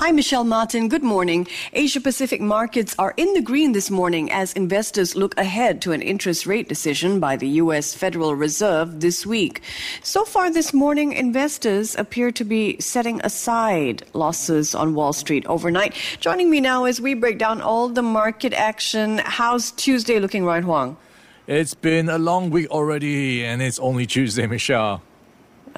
I'm Michelle Martin. Good morning. Asia Pacific markets are in the green this morning as investors look ahead to an interest rate decision by the U.S. Federal Reserve this week. So far this morning, investors appear to be setting aside losses on Wall Street overnight. Joining me now as we break down all the market action. How's Tuesday looking, Ryan Huang? It's been a long week already, and it's only Tuesday, Michelle.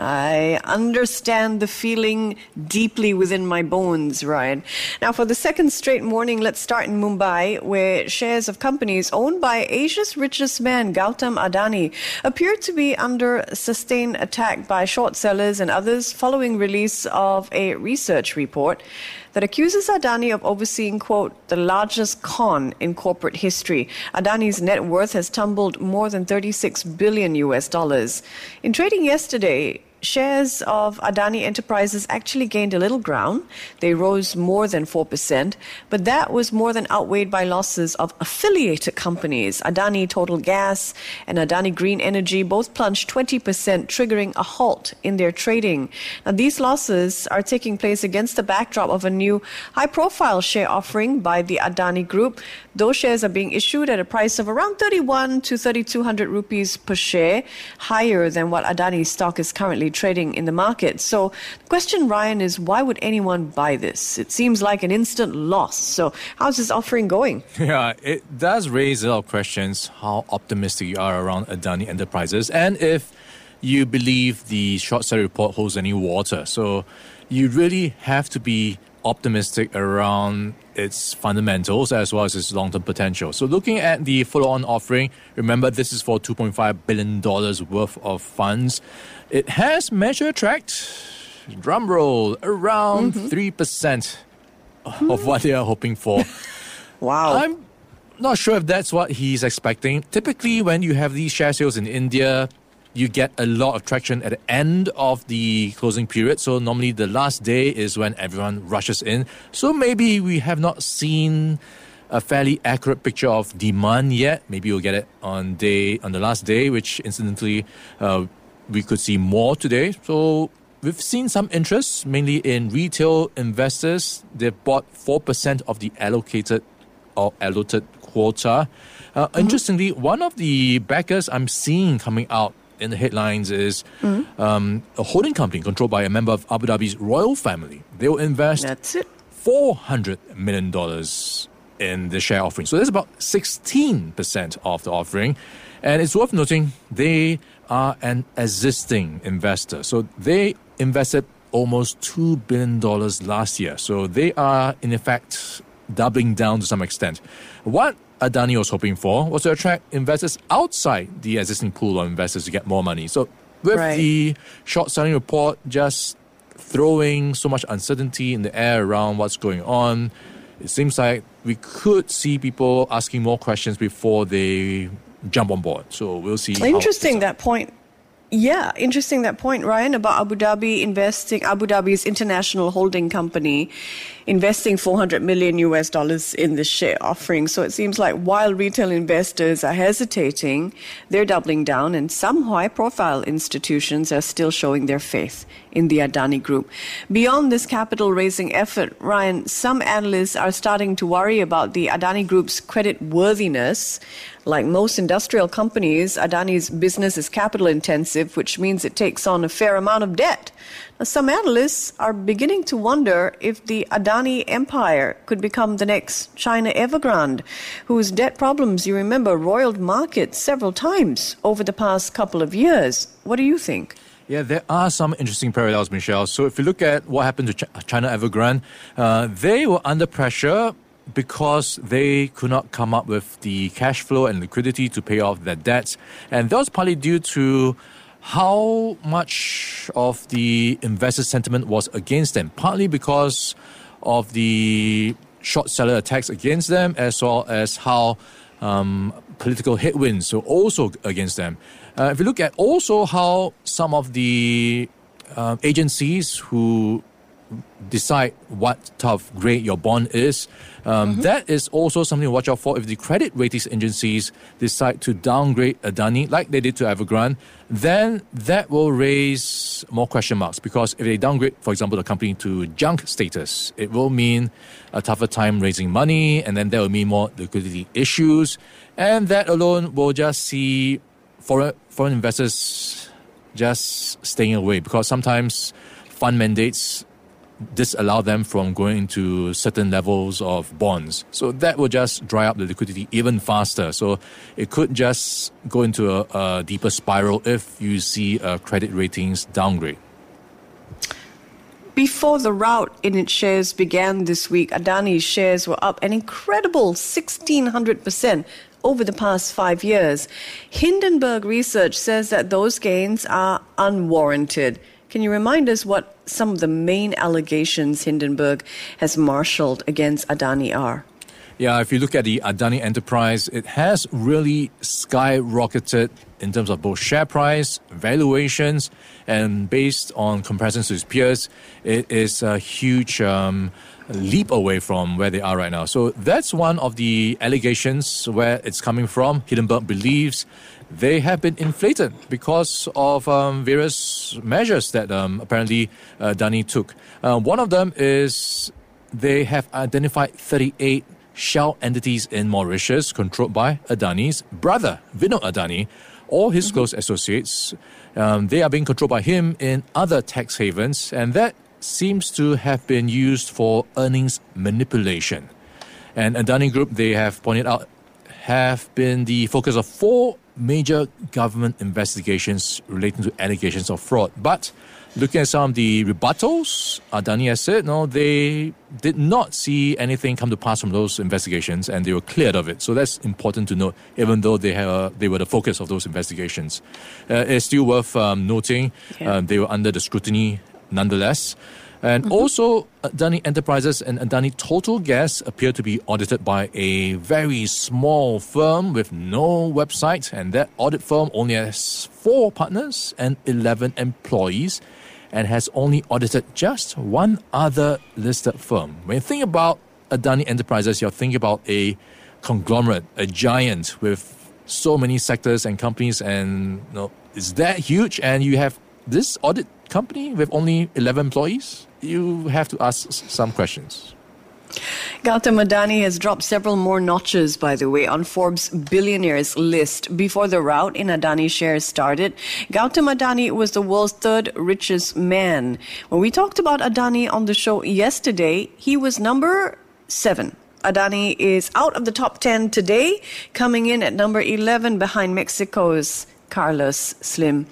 I understand the feeling deeply within my bones, Ryan. Now, for the second straight morning, let's start in Mumbai, where shares of companies owned by Asia's richest man, Gautam Adani, appear to be under sustained attack by short sellers and others following release of a research report that accuses Adani of overseeing, quote, the largest con in corporate history. Adani's net worth has tumbled more than 36 billion US dollars. In trading yesterday, shares of Adani Enterprises actually gained a little ground. They rose more than 4%, but that was more than outweighed by losses of affiliated companies. Adani Total Gas and Adani Green Energy both plunged 20%, triggering a halt in their trading. Now, these losses are taking place against the backdrop of a new high profile share offering by the Adani Group. Those shares are being issued at a price of around 31 to 3200 rupees per share, higher than what Adani's stock is currently trading in the market. So the question, Ryan, is why would anyone buy this? It seems like an instant loss. So how's this offering going? Yeah, it does raise a lot of questions how optimistic you are around Adani Enterprises and if you believe the short seller report holds any water. So you really have to be optimistic around its fundamentals as well as its long term potential. So, looking at the follow on offering, remember this is for $2.5 billion worth of funds. It has measure attract, drum roll, around mm-hmm. 3% of what they are hoping for. wow. I'm not sure if that's what he's expecting. Typically, when you have these share sales in India, you get a lot of traction at the end of the closing period. So normally the last day is when everyone rushes in. So maybe we have not seen a fairly accurate picture of demand yet. Maybe we'll get it on day on the last day, which incidentally uh, we could see more today. So we've seen some interest, mainly in retail investors. They've bought 4% of the allocated or allotted quota. Uh, mm-hmm. Interestingly, one of the backers I'm seeing coming out in the headlines is mm-hmm. um, a holding company controlled by a member of Abu Dhabi's royal family. They will invest That's it. $400 million in the share offering. So that's about 16% of the offering. And it's worth noting they are an existing investor. So they invested almost $2 billion last year. So they are, in effect, doubling down to some extent. What Uh, Adani was hoping for was to attract investors outside the existing pool of investors to get more money. So with right. the short selling report just throwing so much uncertainty in the air around what's going on, it seems like we could see people asking more questions before they jump on board. So we'll see. Interesting that point. Yeah, interesting that point, Ryan, about Abu Dhabi investing, Abu Dhabi's international holding company investing 400 million US dollars in this share offering. So it seems like while retail investors are hesitating, they're doubling down, and some high profile institutions are still showing their faith in the Adani Group. Beyond this capital raising effort, Ryan, some analysts are starting to worry about the Adani Group's credit worthiness. Like most industrial companies, Adani's business is capital intensive, which means it takes on a fair amount of debt. Now, some analysts are beginning to wonder if the Adani empire could become the next China Evergrande, whose debt problems, you remember, roiled markets several times over the past couple of years. What do you think? Yeah, there are some interesting parallels, Michelle. So if you look at what happened to China Evergrande, uh, they were under pressure because they could not come up with the cash flow and liquidity to pay off their debts. And that was partly due to how much of the investor sentiment was against them, partly because of the short seller attacks against them, as well as how um, political headwinds were also against them. Uh, if you look at also how some of the uh, agencies who decide what of grade your bond is. Um, Mm-hmm. that is also something to watch out for if the credit ratings agencies decide to downgrade Adani, like they did to Evergrande, then that will raise more question marks because if they downgrade, for example, the company to junk status, it will mean a tougher time raising money, and then that will mean more liquidity issues, and that alone will just see foreign foreign investors just staying away because sometimes fund mandates disallow them from going into certain levels of bonds. So that will just dry up the liquidity even faster. So it could just go into a, a deeper spiral if you see uh, credit ratings downgrade. Before the rout in its shares began this week, Adani's shares were up an incredible 1,600% over the past five years. Hindenburg Research says that those gains are unwarranted. Can you remind us what some of the main allegations Hindenburg has marshaled against Adani are? Yeah, if you look at the Adani enterprise, it has really skyrocketed in terms of both share price, valuations, and based on comparisons to its peers, it is a huge um, leap away from where they are right now. So that's one of the allegations where it's coming from. Hindenburg believes they have been inflated because of um, various measures that um, apparently uh, Adani took. Uh, one of them is they have identified 38 shell entities in Mauritius controlled by Adani's brother, Vinod Adani, or his close associates. Um, they are being controlled by him in other tax havens, and that seems to have been used for earnings manipulation. And Adani Group, they have pointed out, have been the focus of four major government investigations relating to allegations of fraud. But looking at some of the rebuttals, Adani has said, no, they did not see anything come to pass from those investigations and they were cleared of it. So that's important to note, even though they, have, they were the focus of those investigations. Uh, it's still worth um, noting Yeah. um, they were under the scrutiny nonetheless. And mm-hmm. also, uh, Adani Enterprises and Adani Total Gas appear to be audited by a very small firm with no website, and that audit firm only has four partners and 11 employees and has only audited just one other listed firm. When you think about uh, Adani Enterprises, you're thinking about a conglomerate, a giant with so many sectors and companies, and you know, it's that huge, and you have this audit company with only 11 employees, you have to ask some questions. Gautam Adani has dropped several more notches, by the way, on Forbes billionaires list. Before the rout in Adani shares started, Gautam Adani was the world's third richest man. When we talked about Adani on the show yesterday, he was number seven. Adani is out of the top 10 today, coming in at number 11 behind Mexico's Carlos Slim.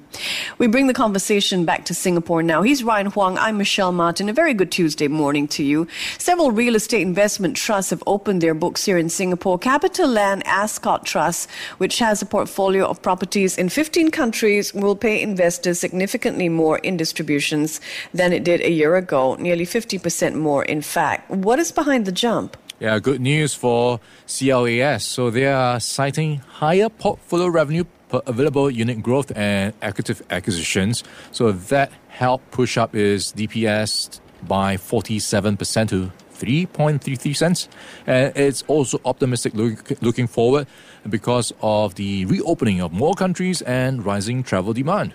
We bring the conversation back to Singapore now. He's Ryan Huang. I'm Michelle Martin. A very good Tuesday morning to you. Several real estate investment trusts have opened their books here in Singapore. CapitaLand Ascott Trust, which has a portfolio of properties in 15 countries, will pay investors significantly more in distributions than it did a year ago, nearly 50% more, in fact. What is behind the jump? Yeah, good news for CLAS. So they are citing higher portfolio revenue per available unit growth and active acquisitions. So that helped push up its DPS by 47% to 3.33 cents. And it's also optimistic look, looking forward because of the reopening of more countries and rising travel demand.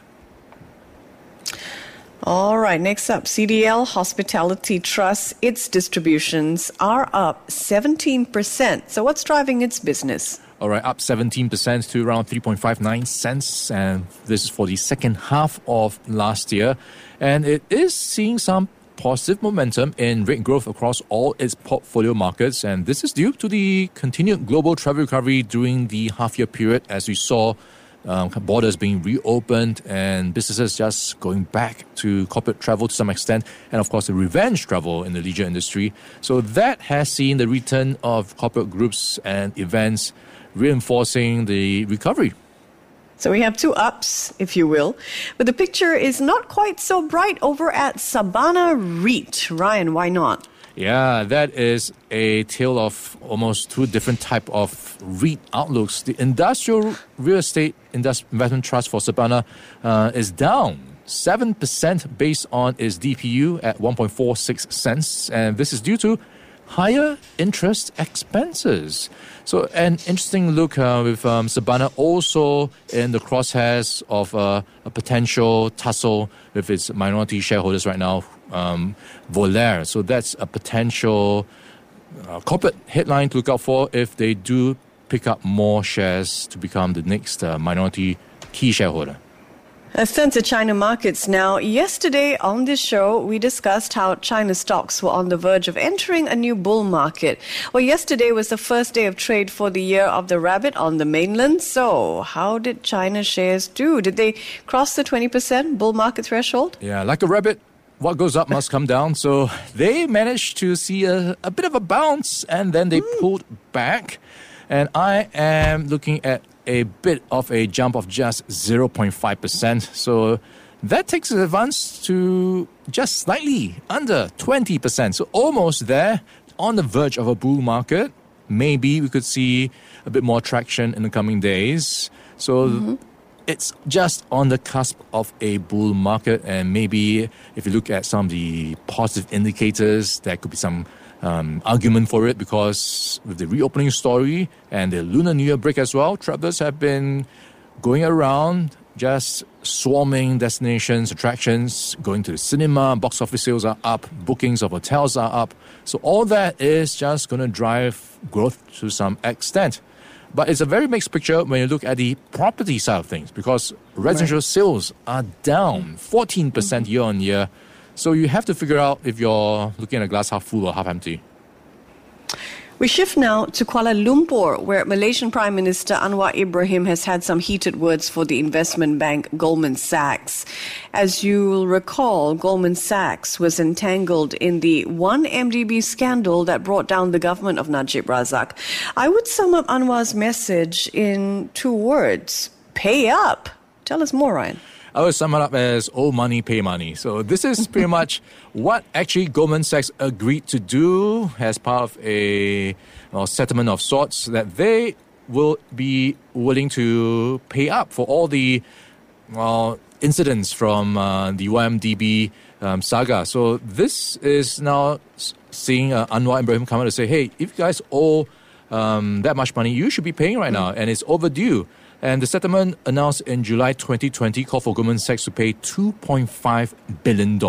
All right, next up, CDL Hospitality Trust. Its distributions are up 17%. So, what's driving its business? All right, up 17% to around 3.59 cents. And this is for the second half of last year. And it is seeing some positive momentum in rate growth across all its portfolio markets. And this is due to the continued global travel recovery during the half year period as we saw um, borders being reopened and businesses just going back to corporate travel to some extent, and of course the revenge travel in the leisure industry. So that has seen the return of corporate groups and events reinforcing the recovery. So, we have two ups, if you will, but the picture is not quite so bright over at Sabana REIT. Ryan, why not? Yeah, that is a tale of almost two different type of REIT outlooks. The industrial real estate investment trust for Sabana uh, is down 7% based on its DPU at 1.46 cents. And this is due to higher interest expenses. So, an interesting look uh, with um, Sabana also in the crosshairs of uh, a potential tussle with its minority shareholders right now, um, Volare. So, that's a potential uh, corporate headline to look out for if they do pick up more shares to become the next uh, minority key shareholder. Let's turn to China markets now. Yesterday on this show, we discussed how China stocks were on the verge of entering a new bull market. Well, yesterday was the first day of trade for the year of the rabbit on the mainland. So, how did China shares do? Did they cross the 20% bull market threshold? Yeah, like a rabbit, what goes up must come down. So they managed to see a, a bit of a bounce and then they mm. pulled back. And I am looking at a bit of a jump of just 0.5%. So that takes an advance to just slightly under 20%. So almost there on the verge of a bull market. Maybe we could see a bit more traction in the coming days. So mm-hmm. It's just on the cusp of a bull market. And maybe if you look at some of the positive indicators, there could be some um, argument for it because with the reopening story and the Lunar New Year break as well, travelers have been going around just swarming destinations, attractions, going to the cinema, box office sales are up, bookings of hotels are up. So all that is just going to drive growth to some extent. But it's a very mixed picture when you look at the property side of things because residential right. sales are down 14% mm-hmm. year on year so you have to figure out if you're looking at a glass half full or half empty. We shift now to Kuala Lumpur, where Malaysian Prime Minister Anwar Ibrahim has had some heated words for the investment bank Goldman Sachs. As you'll recall, Goldman Sachs was entangled in the 1MDB scandal that brought down the government of Najib Razak. I would sum up Anwar's message in two words pay up. Tell us more, Ryan. I would sum it up as owe money, pay money. So this is pretty much what actually Goldman Sachs agreed to do as part of a well, settlement of sorts that they will be willing to pay up for all the well, incidents from uh, the 1MDB um, saga. So this is now seeing uh, Anwar Ibrahim come out and say, hey, if you guys owe um, that much money, you should be paying right now, and it's overdue. And the settlement announced in July 2020 called for Goldman Sachs to pay $2.5 billion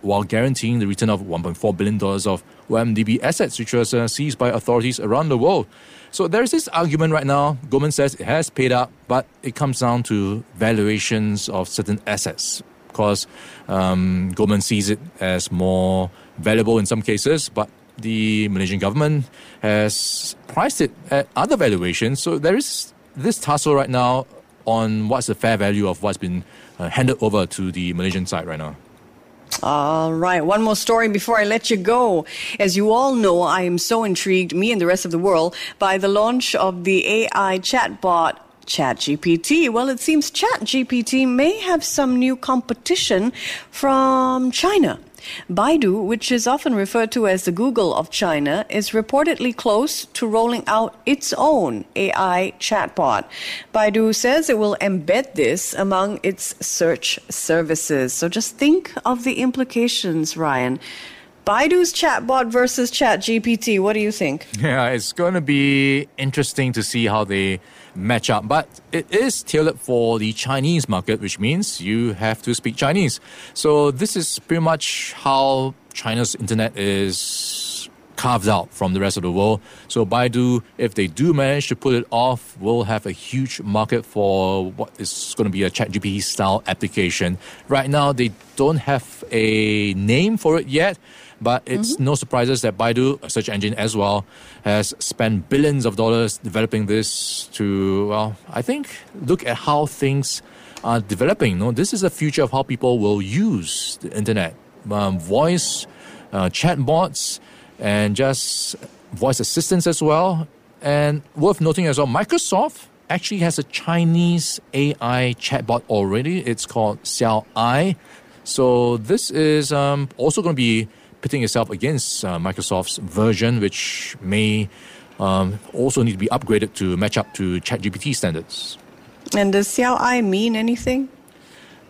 while guaranteeing the return of $1.4 billion of 1MDB assets, which was uh, seized by authorities around the world. So there's this argument right now. Goldman says it has paid up, but it comes down to valuations of certain assets because um, Goldman sees it as more valuable in some cases, but the Malaysian government has priced it at other valuations. So there is this tussle right now on what's the fair value of what's been uh, handed over to the Malaysian side right now. All right, one more story before I let you go. As you all know, I am so intrigued, me and the rest of the world, by the launch of the AI chatbot ChatGPT. Well, it seems ChatGPT may have some new competition from China. Baidu, which is often referred to as the Google of China, is reportedly close to rolling out its own AI chatbot. Baidu says it will embed this among its search services. So just think of the implications, Ryan. Baidu's chatbot versus ChatGPT. What do you think? Yeah, it's going to be interesting to see how they match up. But it is tailored for the Chinese market, which means you have to speak Chinese. So this is pretty much how China's internet is carved out from the rest of the world. So Baidu, if they do manage to pull it off, will have a huge market for what is going to be a ChatGPT style application. Right now, they don't have a name for it yet. But it's mm-hmm. no surprises that Baidu, a search engine as well, has spent billions of dollars developing this to, well, I think, look at how things are developing. You know, this is the future of how people will use the internet. Um, voice, uh, chatbots, and just voice assistants as well. And worth noting as well, Microsoft actually has a Chinese AI chatbot already. It's called Xiao Ai. So this is um, also going to be pitting itself against uh, Microsoft's version, which may um, also need to be upgraded to match up to ChatGPT standards. And does Xiao Ai mean anything?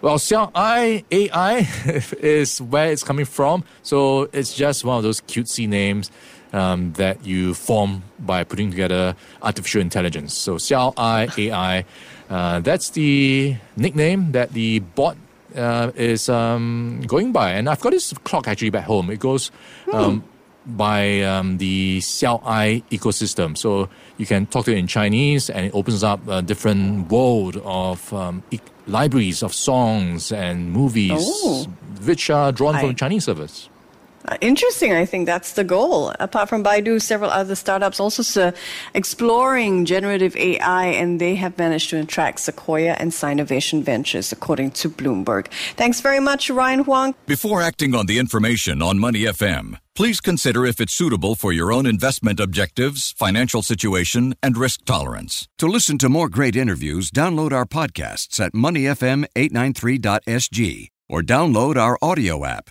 Well, Xiao I AI is where it's coming from. So it's just one of those cutesy names um, that you form by putting together artificial intelligence. So Xiao I AI, uh, that's the nickname that the bot uh, is um, going by. And I've got this clock actually back home. It goes um, by um, the Xiao I ecosystem. So you can talk to it in Chinese, and it opens up a different world of um, e- libraries of songs and movies, Oh. which are drawn from I- the Chinese servers. Uh, Interesting. I think that's the goal. Apart from Baidu, several other startups also uh, exploring generative AI, and they have managed to attract Sequoia and Sinovation Ventures, according to Bloomberg. Thanks very much, Ryan Huang. Before acting on the information on Money FM, please consider if it's suitable for your own investment objectives, financial situation, and risk tolerance. To listen to more great interviews, download our podcasts at moneyfm893.sg or download our audio app.